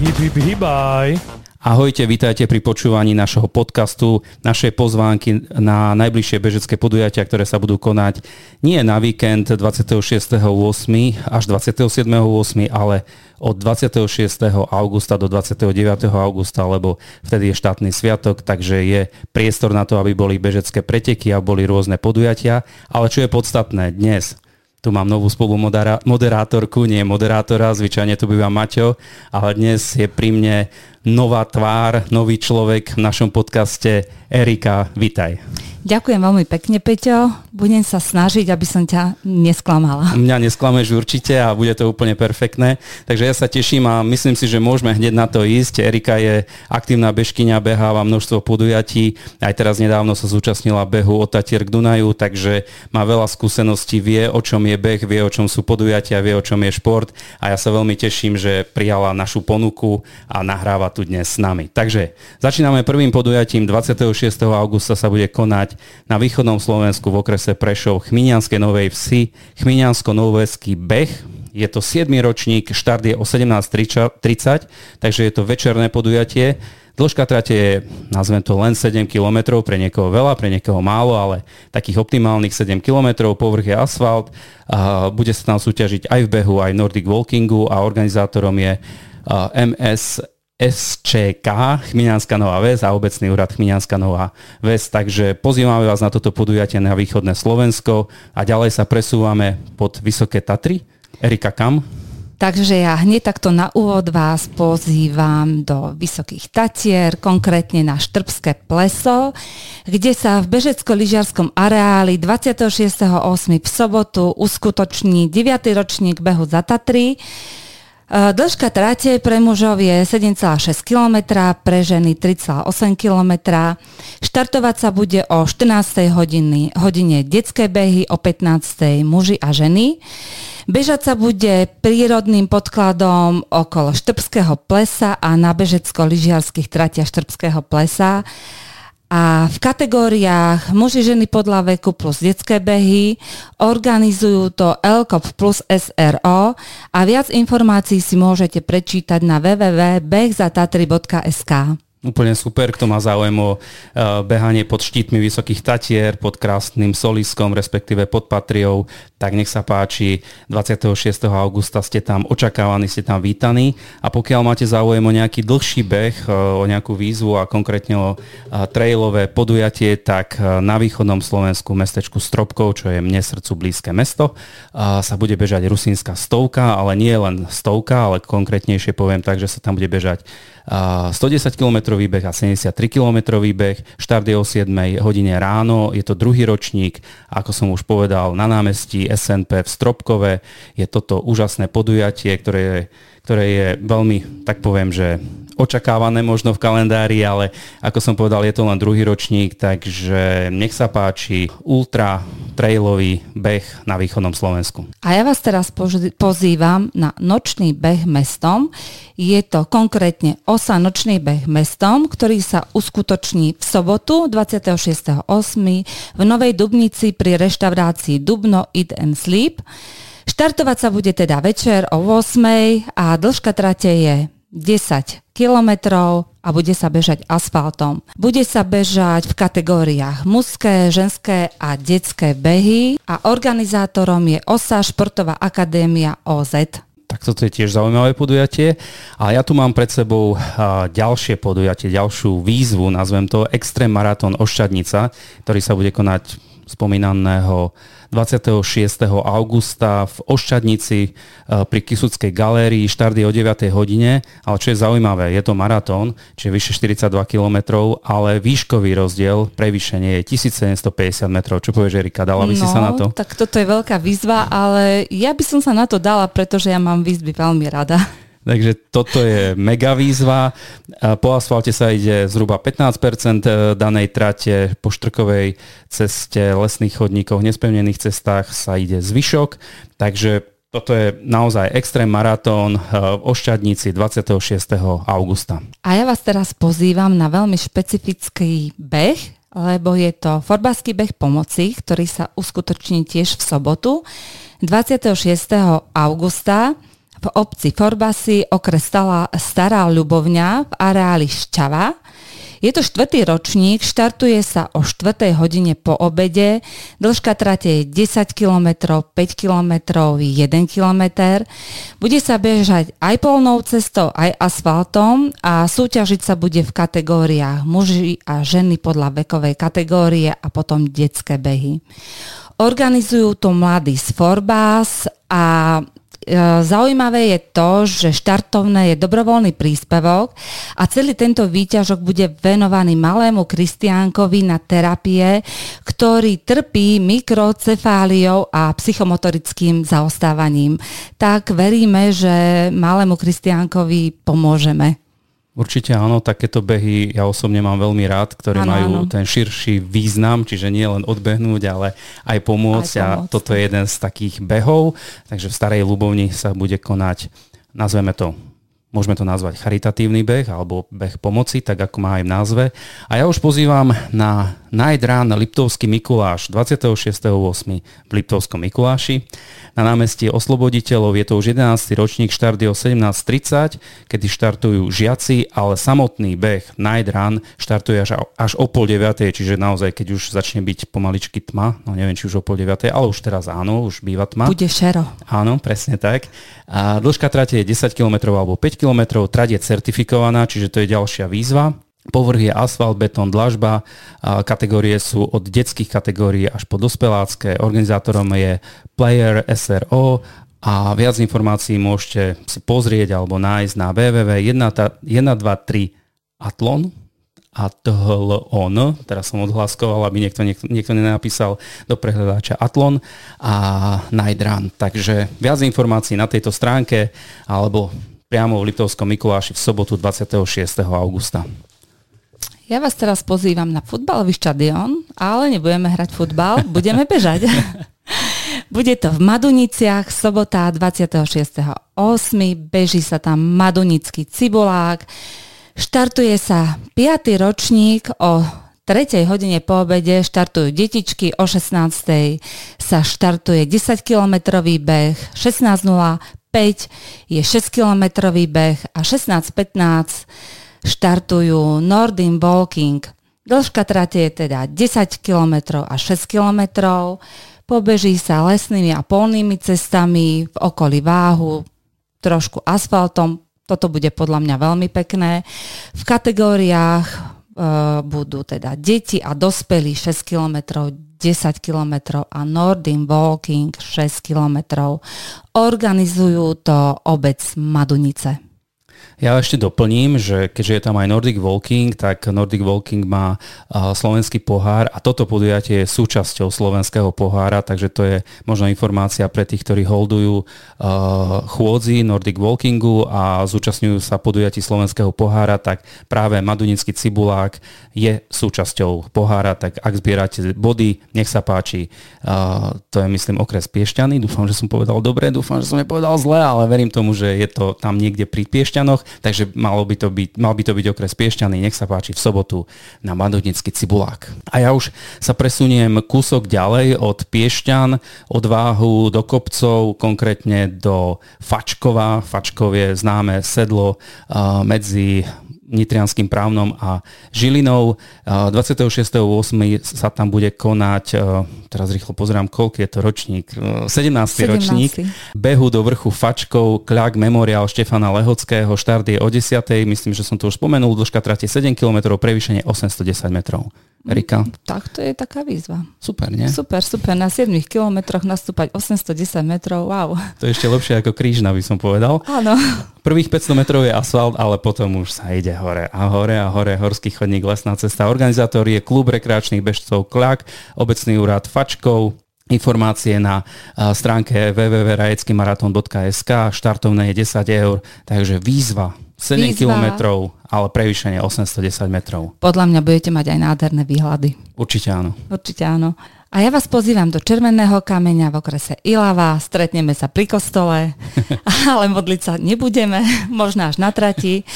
Hip, hip, hibaj. Ahojte, vítajte pri počúvaní našho podcastu, našej pozvánky na najbližšie bežecké podujatia, ktoré sa budú konať nie na víkend 26.8. až 27.8., ale od 26. augusta do 29. augusta, lebo vtedy je štátny sviatok, takže je priestor na to, aby boli bežecké preteky a boli rôzne podujatia. Ale čo je podstatné dnes? Tu mám novú spolumoderátorku, nie moderátora, zvyčajne tu býva Maťo, ale dnes je pri mne nová tvár, nový človek v našom podcaste. Erika, vitaj. Ďakujem veľmi pekne, Peťo. Budem sa snažiť, aby som ťa nesklamala. Mňa nesklameš určite a bude to úplne perfektné. Takže ja sa teším a myslím si, že môžeme hneď na to ísť. Erika je aktívna bežkyňa, beháva množstvo podujatí. Aj teraz nedávno sa zúčastnila behu od Tatier k Dunaju, takže má veľa skúseností, vie o čom je beh, vie o čom sú podujatia, vie o čom je šport a ja sa veľmi teším, že prijala našu ponuku a nahráva tu dnes s nami. Takže začíname prvým podujatím. 26. augusta sa bude konať konať na východnom Slovensku v okrese Prešov Chminianskej Novej Vsi Chminiansko-Noveský beh. Je to 7. ročník, štart je o 17.30, takže je to večerné podujatie. Dĺžka trate je, nazvem to len 7 km, pre niekoho veľa, pre niekoho málo, ale takých optimálnych 7 km, povrch je asfalt, bude sa tam súťažiť aj v behu, aj Nordic Walkingu a organizátorom je MS SČK, Chmiňanská Nová Ves a obecný úrad Chmiňanská Nová Ves. Takže pozývame vás na toto podujatie na východné Slovensko a ďalej sa presúvame pod Vysoké Tatry. Erika, kam? Takže ja hneď takto na úvod vás pozývam do Vysokých Tatier, konkrétne na Štrbské pleso, kde sa v Bežecko-lyžiarskom areáli 26.8. v sobotu uskutoční 9. ročník behu za Tatry. Eh, dĺžka trate pre mužov je 7,6 km, pre ženy 3,8 km. Štartovať sa bude o 14. hodiny, hodine detské behy, o 15. muži a ženy. Bežať sa bude prírodným podkladom okolo Štrbského plesa a na bežecko-lyžiarských tratiach Štrbského plesa a v kategóriách muži, ženy podľa veku plus detské behy organizujú to LCOP plus SRO a viac informácií si môžete prečítať na www.bechzatatry.sk. Úplne super, kto má záujem o uh, behanie pod štítmi Vysokých Tatier, pod krásnym soliskom, respektíve pod Patriou, tak nech sa páči, 26. augusta ste tam očakávaní, ste tam vítaní a pokiaľ máte záujem o nejaký dlhší beh, uh, o nejakú výzvu a konkrétne o uh, trailové podujatie, tak na východnom Slovensku mestečku Stropkov, čo je mne srdcu blízke mesto, sa bude bežať rusínska stovka, ale nie len stovka, ale konkrétnejšie poviem tak, že sa tam bude bežať 110 km beh a 73 km beh. Štart je o 7 hodine ráno, je to druhý ročník, ako som už povedal, na námestí SNP v Stropkove. Je toto úžasné podujatie, ktoré je, ktoré je veľmi, tak poviem, že očakávané možno v kalendári, ale ako som povedal, je to len druhý ročník, takže nech sa páči ultra trailový beh na východnom Slovensku. A ja vás teraz pozývam na nočný beh mestom. Je to konkrétne osa nočný beh mestom, ktorý sa uskutoční v sobotu 26.8. v Novej Dubnici pri reštaurácii Dubno Eat and Sleep. Štartovať sa bude teda večer o 8. a dĺžka trate je 10 kilometrov a bude sa bežať asfaltom. Bude sa bežať v kategóriách mužské, ženské a detské behy a organizátorom je OSA Športová akadémia OZ. Tak toto je tiež zaujímavé podujatie. A ja tu mám pred sebou ďalšie podujatie, ďalšiu výzvu, nazvem to Extrém maratón Ošťadnica, ktorý sa bude konať spomínaného 26. augusta v Oščadnici e, pri Kisuckej galérii. Štart je o 9. hodine, ale čo je zaujímavé, je to maratón, čiže vyše 42 km, ale výškový rozdiel prevýšenie je 1750 metrov. Čo povieš, Erika, dala by no, si sa na to? tak toto je veľká výzva, ale ja by som sa na to dala, pretože ja mám výzvy veľmi rada. Takže toto je mega výzva. Po asfalte sa ide zhruba 15% e, danej trate, po štrkovej ceste, lesných chodníkoch, nespevnených cestách sa ide zvyšok. Takže toto je naozaj extrém maratón e, v Ošťadnici 26. augusta. A ja vás teraz pozývam na veľmi špecifický beh, lebo je to Forbaský beh pomoci, ktorý sa uskutoční tiež v sobotu 26. augusta v obci Forbasy, okres Stará, Ľubovňa v areáli Šťava. Je to štvrtý ročník, štartuje sa o 4. hodine po obede, dĺžka trate je 10 km, 5 km, 1 km. Bude sa bežať aj polnou cestou, aj asfaltom a súťažiť sa bude v kategóriách muži a ženy podľa vekovej kategórie a potom detské behy. Organizujú to mladí z Forbás a zaujímavé je to, že štartovné je dobrovoľný príspevok a celý tento výťažok bude venovaný malému Kristiánkovi na terapie, ktorý trpí mikrocefáliou a psychomotorickým zaostávaním. Tak veríme, že malému Kristiánkovi pomôžeme. Určite áno, takéto behy ja osobne mám veľmi rád, ktoré ano, majú ano. ten širší význam, čiže nie len odbehnúť, ale aj pomôcť, aj pomôcť. a toto je jeden z takých behov, takže v Starej Ľubovni sa bude konať, nazveme to môžeme to nazvať charitatívny beh alebo beh pomoci, tak ako má aj v názve. A ja už pozývam na Night Run Liptovský Mikuláš 26.8. v Liptovskom Mikuláši na námestí Osloboditeľov. Je to už 11. ročník, štart je o 17.30, kedy štartujú žiaci, ale samotný beh Night Run štartuje až, až o pol 9, čiže naozaj, keď už začne byť pomaličky tma, no neviem, či už o pol 9, ale už teraz áno, už býva tma. Bude šero. Áno, presne tak. A dĺžka trate je 10 km alebo 5 km, trať je certifikovaná, čiže to je ďalšia výzva. Povrch je asfalt, betón, dlažba. Kategórie sú od detských kategórií až po dospelácké. Organizátorom je Player SRO a viac informácií môžete si pozrieť alebo nájsť na www.123 Atlon a on, teraz som odhlaskoval, aby niekto, niekto, niekto nenapísal do prehľadáča Atlon a Night Takže viac informácií na tejto stránke alebo priamo v Liptovskom Mikuláši v sobotu 26. augusta. Ja vás teraz pozývam na futbalový štadión, ale nebudeme hrať futbal, budeme bežať. Bude to v Maduniciach, sobota 26.8. Beží sa tam Madunický cibulák. Štartuje sa 5. ročník o 3. hodine po obede štartujú detičky, o 16. sa štartuje 10-kilometrový beh, 16.05 je 6-kilometrový beh a 16.15 štartujú Nordin Walking. Dĺžka trate je teda 10 km a 6 km. Pobeží sa lesnými a polnými cestami v okolí váhu, trošku asfaltom. Toto bude podľa mňa veľmi pekné. V kategóriách e, budú teda deti a dospelí 6 km, 10 km a Nordin Walking 6 km. Organizujú to obec Madunice. Ja ešte doplním, že keďže je tam aj Nordic Walking, tak Nordic Walking má slovenský pohár a toto podujatie je súčasťou slovenského pohára, takže to je možno informácia pre tých, ktorí holdujú chôdzi Nordic Walkingu a zúčastňujú sa podujatí slovenského pohára, tak práve Madunický cibulák je súčasťou pohára, tak ak zbierate body, nech sa páči. To je myslím okres Piešťany, dúfam, že som povedal dobre, dúfam, že som nepovedal zle, ale verím tomu, že je to tam niekde pri Piešťanoch takže malo by to byť, mal by to byť okres Piešťany, nech sa páči v sobotu na Madodnický cibulák. A ja už sa presuniem kúsok ďalej od Piešťan, od váhu do kopcov, konkrétne do Fačkova. Fačkov je známe sedlo medzi Nitrianským právnom a Žilinou. 26.8. sa tam bude konať, teraz rýchlo pozerám, koľko je to ročník, 17. 17. ročník behu do vrchu Fačkov, kľak Memoriál Štefana Lehockého, štart je o 10. Myslím, že som to už spomenul, dĺžka trate 7 km, prevýšenie 810 metrov. Rika? Tak to je taká výzva. Super, nie? Super, super. Na 7 kilometroch nastúpať 810 metrov, wow. To je ešte lepšie ako krížna, by som povedal. Áno. Prvých 500 metrov je asfalt, ale potom už sa ide hore a hore a hore. Horský chodník, lesná cesta. Organizátor je klub rekreačných bežcov Kľak, obecný úrad Fačkov, informácie na stránke www.rajeckymaraton.sk, štartovné je 10 eur, takže výzva 7 kilometrov, ale prevýšenie 810 metrov. Podľa mňa budete mať aj nádherné výhľady. Určite áno. Určite áno. A ja vás pozývam do Červeného kameňa v okrese Ilava, stretneme sa pri kostole, ale modliť sa nebudeme, možno až na trati.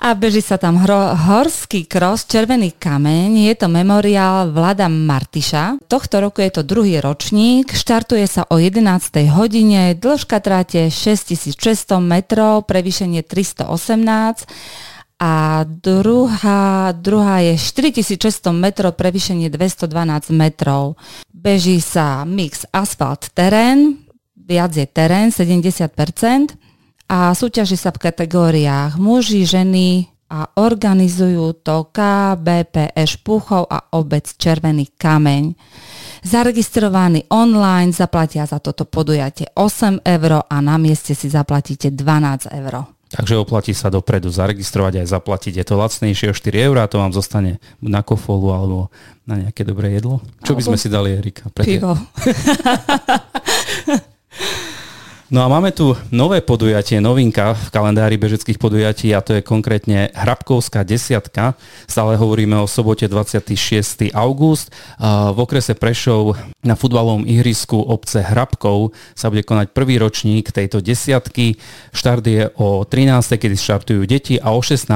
A beží sa tam hro, horský kros Červený kameň. Je to memoriál Vlada Martiša. Tohto roku je to druhý ročník. Štartuje sa o 11. hodine. Dĺžka tráte 6600 metrov, prevýšenie 318 a druhá, druhá je 4600 metrov, prevýšenie 212 metrov. Beží sa mix asfalt terén, viac je terén, 70%, a súťaží sa v kategóriách muži, ženy a organizujú to KBPŠ Púchov a obec Červený kameň. Zaregistrovaní online zaplatia za toto podujatie 8 eur a na mieste si zaplatíte 12 eur. Takže oplatí sa dopredu zaregistrovať aj zaplatiť. Je to lacnejšie o 4 eur a to vám zostane na kofolu alebo na nejaké dobré jedlo. Čo by sme si dali, Erika? Pivo. No a máme tu nové podujatie, novinka v kalendári bežeckých podujatí a to je konkrétne Hrabkovská desiatka. Stále hovoríme o sobote 26. august. V okrese Prešov na futbalovom ihrisku obce Hrabkov sa bude konať prvý ročník tejto desiatky. Štart je o 13. kedy štartujú deti a o 16.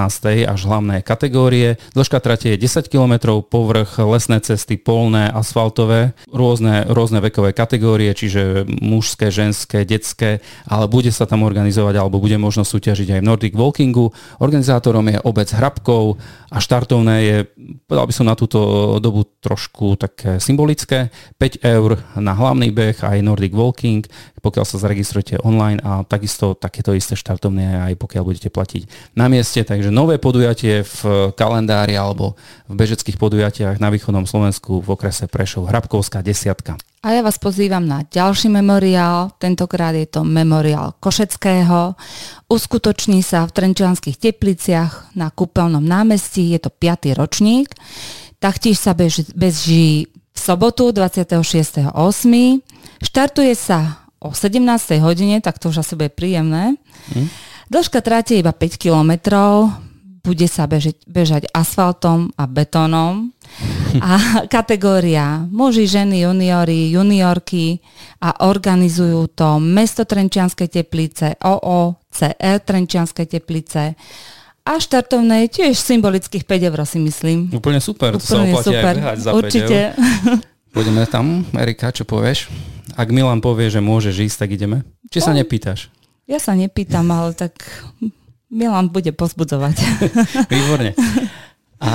až hlavné kategórie. Dĺžka trate je 10 km, povrch, lesné cesty, polné, asfaltové, rôzne, rôzne vekové kategórie, čiže mužské, ženské, detské Slovenské, ale bude sa tam organizovať alebo bude možno súťažiť aj v Nordic Walkingu. Organizátorom je obec Hrabkov a štartovné je, povedal by som na túto dobu trošku také symbolické, 5 eur na hlavný beh aj Nordic Walking, pokiaľ sa zaregistrujete online a takisto takéto isté štartovné aj pokiaľ budete platiť na mieste. Takže nové podujatie v kalendári alebo v bežeckých podujatiach na východnom Slovensku v okrese Prešov Hrabkovská desiatka. A ja vás pozývam na ďalší memoriál, tentokrát je to memoriál Košeckého. Uskutoční sa v Trenčianských tepliciach na kúpeľnom námestí, je to 5. ročník. Taktiež sa bež, beží v sobotu 26.8. Štartuje sa o 17. hodine, tak to už asi bude príjemné. Hm. Dĺžka tráte iba 5 kilometrov, bude sa bežiť, bežať asfaltom a betónom a kategória muži, ženy, juniori, juniorky a organizujú to Mesto Trenčianskej teplice, OOCE Trenčianskej teplice a štartovné je tiež symbolických 5 eur si myslím. Úplne super, to Úplne sa super. aj za Určite. 5 eur. Pôjdeme tam, Erika, čo povieš? Ak Milan povie, že môžeš ísť, tak ideme. Či sa nepýtaš? Ja sa nepýtam, ale tak Milan bude pozbudzovať. Výborne. A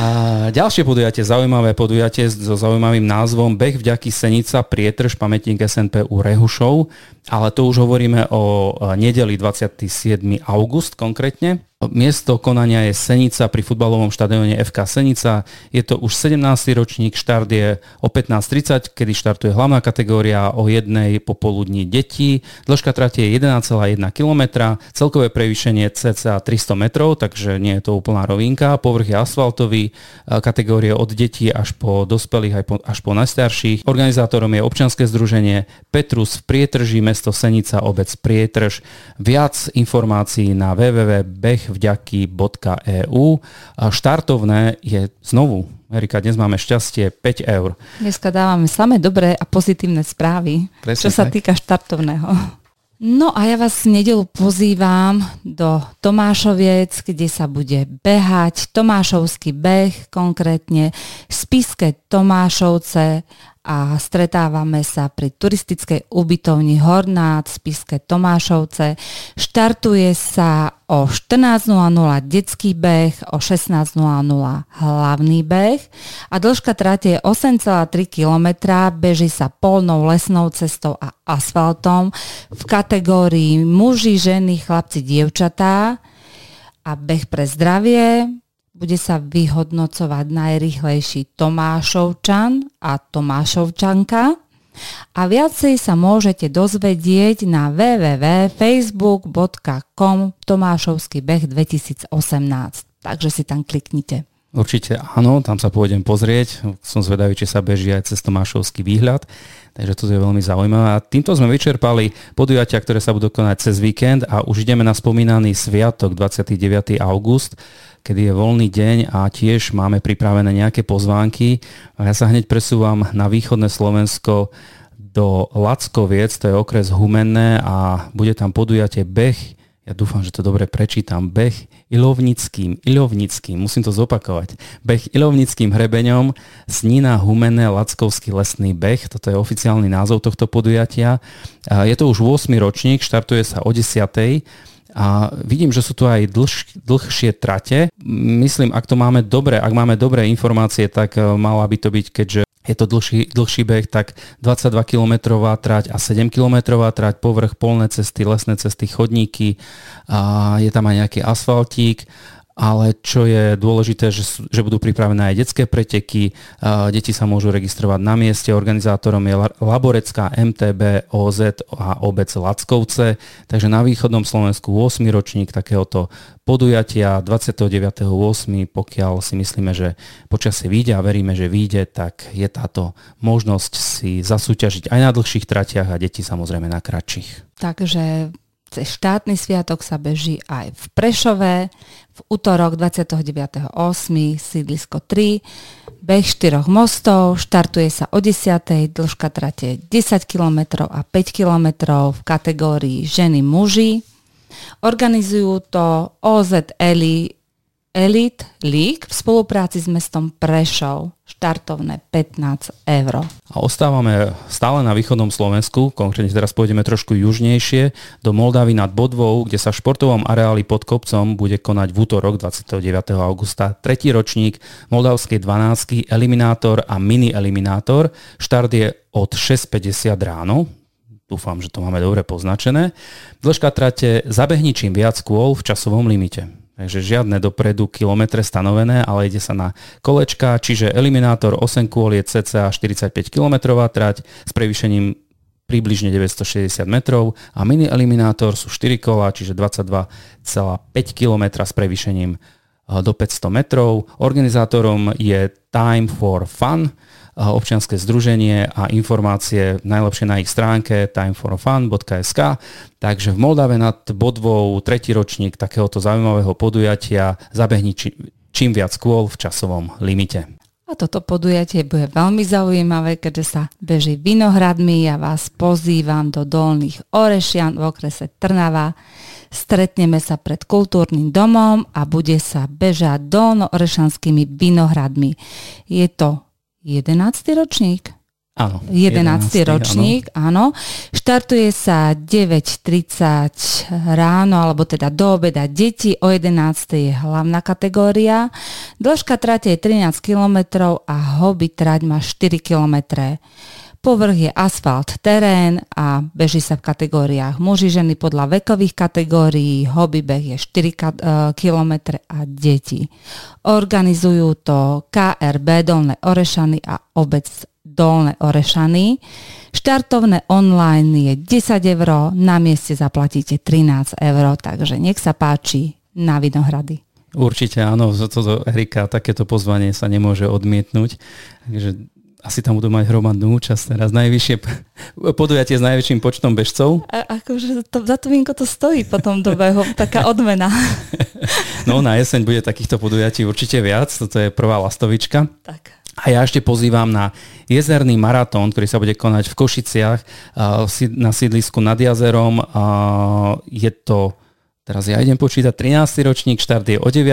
ďalšie podujatie, zaujímavé podujatie so zaujímavým názvom Beh vďaky Senica, prietrž, pamätník SNP u Rehušov, ale to už hovoríme o nedeli 27. august konkrétne. Miesto konania je Senica pri futbalovom štadióne FK Senica. Je to už 17. ročník, štart je o 15.30, kedy štartuje hlavná kategória o jednej popoludní detí. Dĺžka trate je 1,1 km, celkové prevýšenie cca 300 metrov, takže nie je to úplná rovinka. Povrch je asfaltový, kategórie od detí až po dospelých až po najstarších. Organizátorom je občanské združenie Petrus v Prietrži, mesto Senica, obec Prietrž. Viac informácií na www.beh vďaky.eu. Štartovné je znovu Erika, dnes máme šťastie 5 eur. Dneska dávame samé dobré a pozitívne správy, Presne čo sa tak. týka štartovného. No a ja vás v nedelu pozývam do Tomášoviec, kde sa bude behať Tomášovský beh, konkrétne Spiske Tomášovce a stretávame sa pri turistickej ubytovni Hornát v Spiske Tomášovce. Štartuje sa o 14.00 detský beh, o 16.00 hlavný beh. A dĺžka trate je 8,3 km, beží sa polnou lesnou cestou a asfaltom v kategórii muži, ženy, chlapci, dievčatá. A beh pre zdravie bude sa vyhodnocovať najrychlejší Tomášovčan a Tomášovčanka a viacej sa môžete dozvedieť na www.facebook.com Tomášovský beh 2018. Takže si tam kliknite. Určite áno, tam sa pôjdem pozrieť. Som zvedavý, či sa beží aj cez Tomášovský výhľad. Takže to je veľmi zaujímavé. A týmto sme vyčerpali podujatia, ktoré sa budú konať cez víkend a už ideme na spomínaný sviatok 29. august kedy je voľný deň a tiež máme pripravené nejaké pozvánky. A ja sa hneď presúvam na východné Slovensko do Lackoviec, to je okres Humenné a bude tam podujatie Beh ja dúfam, že to dobre prečítam, beh ilovnickým, ilovnickým, musím to zopakovať, beh ilovnickým hrebeňom Snina Humené Lackovský lesný beh, toto je oficiálny názov tohto podujatia. Je to už 8. ročník, štartuje sa o 10. A vidím, že sú tu aj dlž, dlhšie trate. Myslím, ak to máme dobre, ak máme dobré informácie, tak e, mala by to byť, keďže je to dlhší, dlhší beh, tak 22 km trať a 7 km trať, povrch, polné cesty, lesné cesty, chodníky, a je tam aj nejaký asfaltík ale čo je dôležité, že, že budú pripravené aj detské preteky, deti sa môžu registrovať na mieste, organizátorom je Laborecká MTB, OZ a obec Lackovce, takže na východnom Slovensku 8. ročník takéhoto podujatia 29.8. pokiaľ si myslíme, že počasie vyjde a veríme, že vyjde, tak je táto možnosť si zasúťažiť aj na dlhších tratiach a deti samozrejme na kratších. Takže cez štátny sviatok sa beží aj v Prešove, v útorok 29.8. sídlisko 3, beh 4 mostov, štartuje sa o 10. dĺžka trate 10 km a 5 km v kategórii ženy muži. Organizujú to OZ Eli Elite League v spolupráci s mestom Prešov. Štartovné 15 eur. A ostávame stále na východnom Slovensku, konkrétne teraz pôjdeme trošku južnejšie, do Moldavy nad Bodvou, kde sa v športovom areáli pod kopcom bude konať v útorok 29. augusta tretí ročník Moldavskej 12 eliminátor a mini eliminátor. Štart je od 6.50 ráno, dúfam, že to máme dobre poznačené. Dĺžka trate zabehni čím viac kôl v časovom limite. Takže žiadne dopredu kilometre stanovené, ale ide sa na kolečka, čiže eliminátor 8 kôl je cca 45 km trať s prevýšením približne 960 metrov a mini eliminátor sú 4 kola, čiže 22,5 km s prevýšením eh, do 500 metrov. Organizátorom je Time for Fun, občianske združenie a informácie najlepšie na ich stránke timeforfun.sk. Takže v Moldave nad Bodvou tretí ročník takéhoto zaujímavého podujatia zabehni či, čím viac kôl v časovom limite. A toto podujatie bude veľmi zaujímavé, keďže sa beží vinohradmi. Ja vás pozývam do Dolných Orešian v okrese Trnava. Stretneme sa pred kultúrnym domom a bude sa bežať dolno-orešanskými vinohradmi. Je to 11. ročník? Áno. 11. 11. ročník, áno. áno. Štartuje sa 9.30 ráno, alebo teda do obeda deti, o 11. je hlavná kategória. Dĺžka trate je 13 km a hobby trať má 4 km. Povrch je asfalt terén a beží sa v kategóriách muži, ženy podľa vekových kategórií, hobby beh je 4 km a deti. Organizujú to KRB Dolné Orešany a obec Dolné Orešany. Štartovné online je 10 eur, na mieste zaplatíte 13 eur, takže nech sa páči na Vinohrady. Určite áno, toto Erika, takéto pozvanie sa nemôže odmietnúť. Takže asi tam budú mať hromadnú účasť teraz. Najvyššie podujatie s najväčším počtom bežcov. A, akože to, za to vinko to stojí potom do behu, taká odmena. No na jeseň bude takýchto podujatí určite viac, toto je prvá lastovička. Tak. A ja ešte pozývam na jezerný maratón, ktorý sa bude konať v Košiciach na sídlisku nad jazerom. Je to Teraz ja idem počítať 13. ročník, štart je o 9.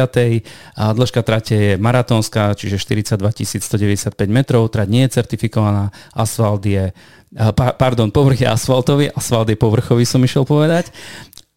a dĺžka trate je maratónska, čiže 42 195 metrov, trať nie je certifikovaná, asfalt je, pardon, povrch je asfaltový, asfalt je povrchový som išiel povedať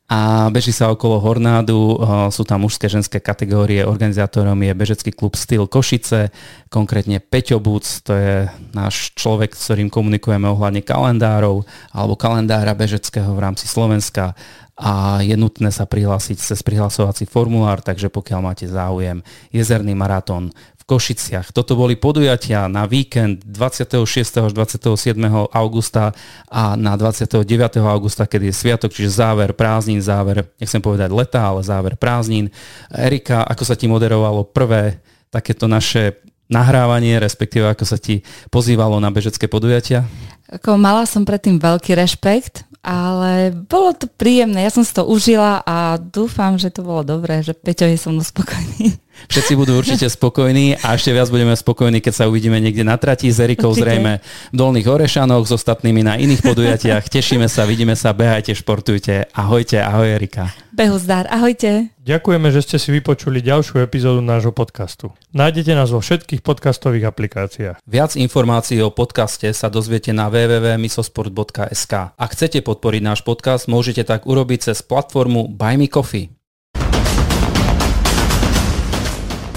a beží sa okolo Hornádu, sú tam mužské, ženské kategórie, organizátorom je bežecký klub Styl Košice, konkrétne Peťo Buc, to je náš človek, s ktorým komunikujeme ohľadne kalendárov alebo kalendára bežeckého v rámci Slovenska. A je nutné sa prihlásiť cez prihlasovací formulár, takže pokiaľ máte záujem, jezerný maratón Košiciach. Toto boli podujatia na víkend 26. až 27. augusta a na 29. augusta, kedy je sviatok, čiže záver prázdnin, záver, nechcem povedať leta, ale záver prázdnin. Erika, ako sa ti moderovalo prvé takéto naše nahrávanie, respektíve ako sa ti pozývalo na bežecké podujatia? Ako mala som predtým veľký rešpekt, ale bolo to príjemné, ja som si to užila a dúfam, že to bolo dobré, že Peťo je som spokojný. Všetci budú určite spokojní a ešte viac budeme spokojní, keď sa uvidíme niekde na trati s Erikou určite. zrejme v Dolných Orešanoch, s ostatnými na iných podujatiach. Tešíme sa, vidíme sa, behajte, športujte. Ahojte, ahoj Erika. Behu zdar, ahojte. Ďakujeme, že ste si vypočuli ďalšiu epizódu nášho podcastu. Nájdete nás vo všetkých podcastových aplikáciách. Viac informácií o podcaste sa dozviete na www.misosport.sk. Ak chcete podporiť náš podcast, môžete tak urobiť cez platformu Buy Me Coffee.